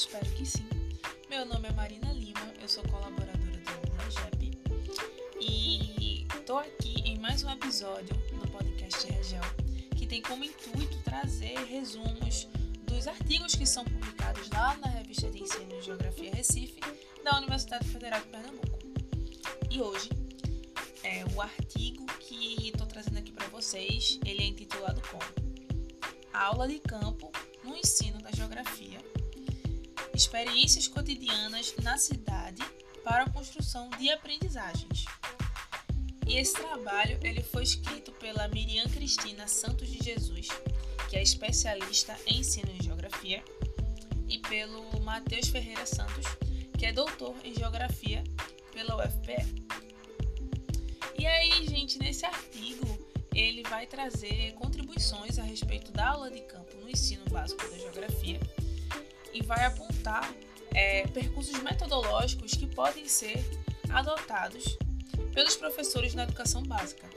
espero que sim. Meu nome é Marina Lima, eu sou colaboradora do Unigep e estou aqui em mais um episódio do podcast Regel, que tem como intuito trazer resumos dos artigos que são publicados lá na revista de ensino de Geografia Recife da Universidade Federal de Pernambuco. E hoje é o artigo que estou trazendo aqui para vocês, ele é intitulado como Aula de Campo no Ensino da Geografia Experiências Cotidianas na Cidade para a Construção de Aprendizagens. E esse trabalho ele foi escrito pela Miriam Cristina Santos de Jesus, que é especialista em ensino em geografia, e pelo Matheus Ferreira Santos, que é doutor em geografia pela UFPE. E aí, gente, nesse artigo ele vai trazer contribuições a respeito da aula de campo no ensino básico da geografia e vai apontar é, percursos metodológicos que podem ser adotados pelos professores na educação básica.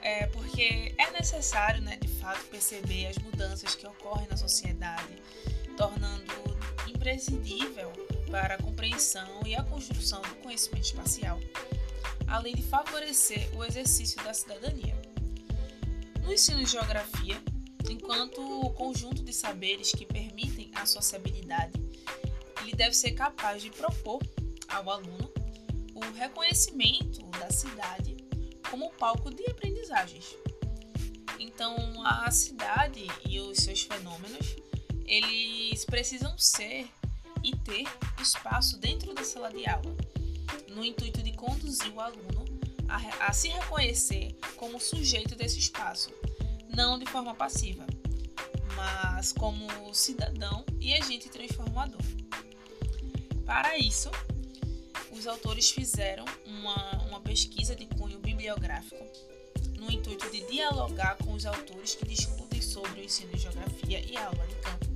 É porque é necessário, né, de fato, perceber as mudanças que ocorrem na sociedade, tornando imprescindível para a compreensão e a construção do conhecimento espacial, além de favorecer o exercício da cidadania. No ensino de geografia, enquanto conjunto de saberes que permitem a sociabilidade, ele deve ser capaz de propor ao aluno o reconhecimento da cidade como palco de aprendizagens. Então, a cidade e os seus fenômenos, eles precisam ser e ter espaço dentro da sala de aula, no intuito de conduzir o aluno a, a se reconhecer como sujeito desse espaço, não de forma passiva, mas como cidadão e agente transformador. Para isso, os autores fizeram uma, uma pesquisa de cunho bibliográfico no intuito de dialogar com os autores que discutem sobre o ensino de geografia e a aula de campo,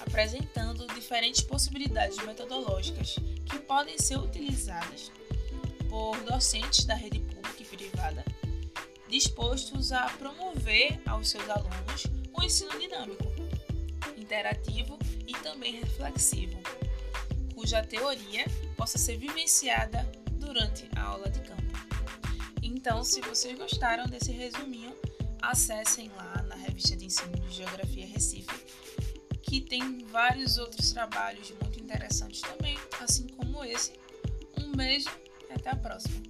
apresentando diferentes possibilidades metodológicas que podem ser utilizadas por docentes da rede pública e privada dispostos a promover aos seus alunos ensino dinâmico, interativo e também reflexivo, cuja teoria possa ser vivenciada durante a aula de campo. Então, se vocês gostaram desse resuminho, acessem lá na revista de ensino de Geografia Recife, que tem vários outros trabalhos muito interessantes também, assim como esse. Um beijo e até a próxima!